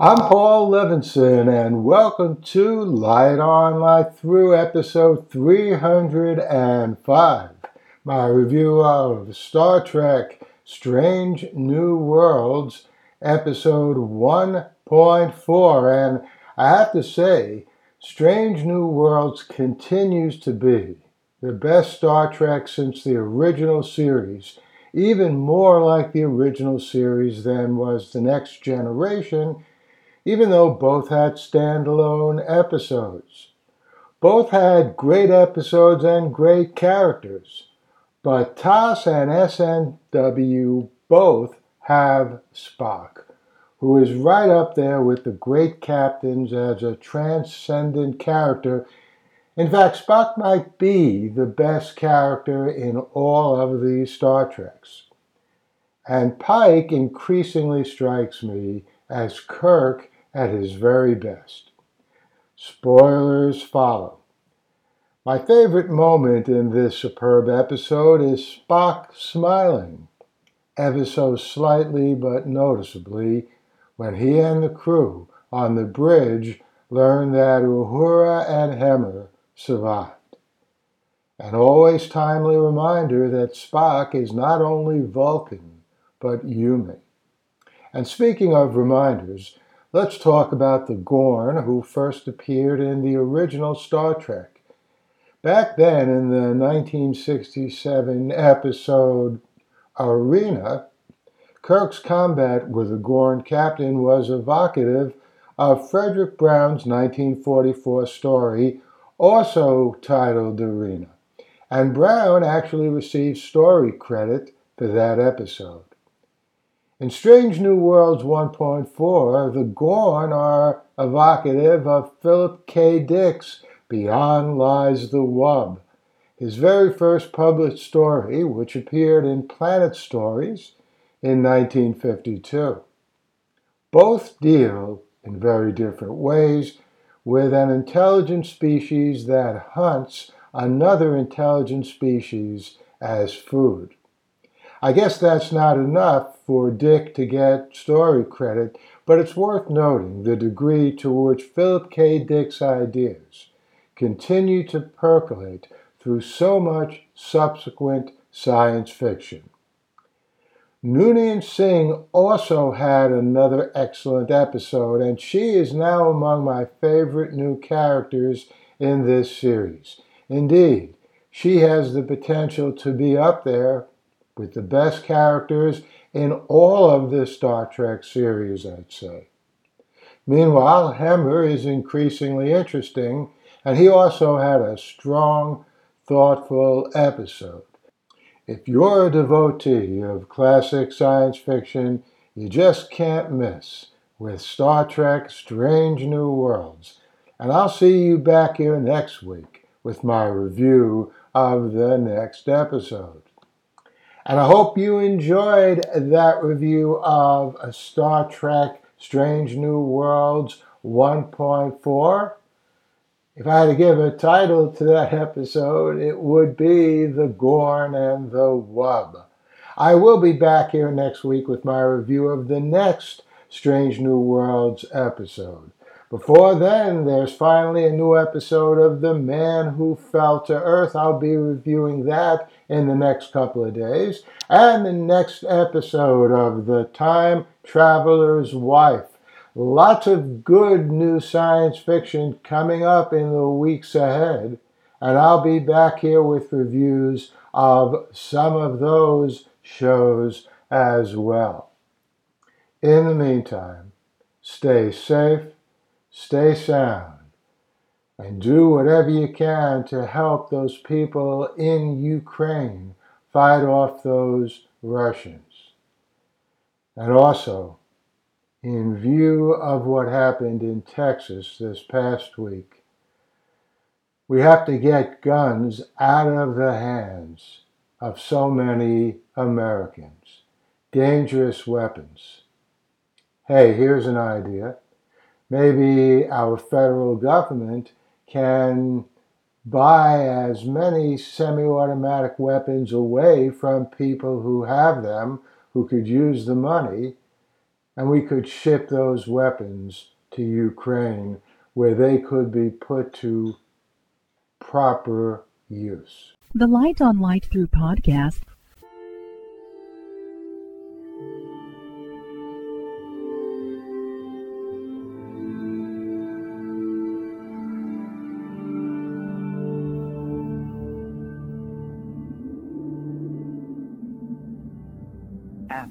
I'm Paul Levinson, and welcome to Light On Light Through episode 305, my review of Star Trek Strange New Worlds, episode 1.4. And I have to say, Strange New Worlds continues to be the best Star Trek since the original series, even more like the original series than was The Next Generation even though both had standalone episodes. Both had great episodes and great characters, but TOS and SNW both have Spock, who is right up there with the great captains as a transcendent character. In fact, Spock might be the best character in all of the Star Treks. And Pike increasingly strikes me as Kirk at his very best. Spoilers follow. My favorite moment in this superb episode is Spock smiling, ever so slightly but noticeably, when he and the crew on the bridge learn that Uhura and Hemmer survived. An always timely reminder that Spock is not only Vulcan, but human. And speaking of reminders, Let's talk about the Gorn who first appeared in the original Star Trek. Back then, in the 1967 episode Arena, Kirk's combat with the Gorn captain was evocative of Fredric Brown's 1944 story, also titled Arena, and Brown actually received story credit for that episode. In Strange New Worlds 1.4, the Gorn are evocative of Philip K. Dick's Beyond Lies the Wub, his very first published story, which appeared in Planet Stories in 1952. Both deal, in very different ways, with an intelligent species that hunts another intelligent species as food. I guess that's not enough for Dick to get story credit, but it's worth noting the degree to which Philip K. Dick's ideas continue to percolate through so much subsequent science fiction. Noonien Singh also had another excellent episode, and she is now among my favorite new characters in this series. Indeed, she has the potential to be up there with the best characters in all of the Star Trek series, I'd say. Meanwhile, Hemmer is increasingly interesting, and he also had a strong, thoughtful episode. If you're a devotee of classic science fiction, you just can't miss with Star Trek Strange New Worlds. And I'll see you back here next week with my review of the next episode. And I hope you enjoyed that review of a Star Trek Strange New Worlds 1.4. If I had to give a title to that episode, it would be The Gorn and the Wub. I will be back here next week with my review of the next Strange New Worlds episode. Before then, there's finally a new episode of The Man Who Fell to Earth. I'll be reviewing that in the next couple of days. And the next episode of The Time Traveler's Wife. Lots of good new science fiction coming up in the weeks ahead. And I'll be back here with reviews of some of those shows as well. In the meantime, stay safe stay sound, and do whatever you can to help those people in Ukraine fight off those Russians. And also, in view of what happened in Texas this past week, we have to get guns out of the hands of so many Americans. Dangerous weapons. Hey, here's an idea maybe our federal government can buy as many semi automatic weapons away from people who have them, who could use the money, and we could ship those weapons to Ukraine where they could be put to proper use. The Light on Light Through podcast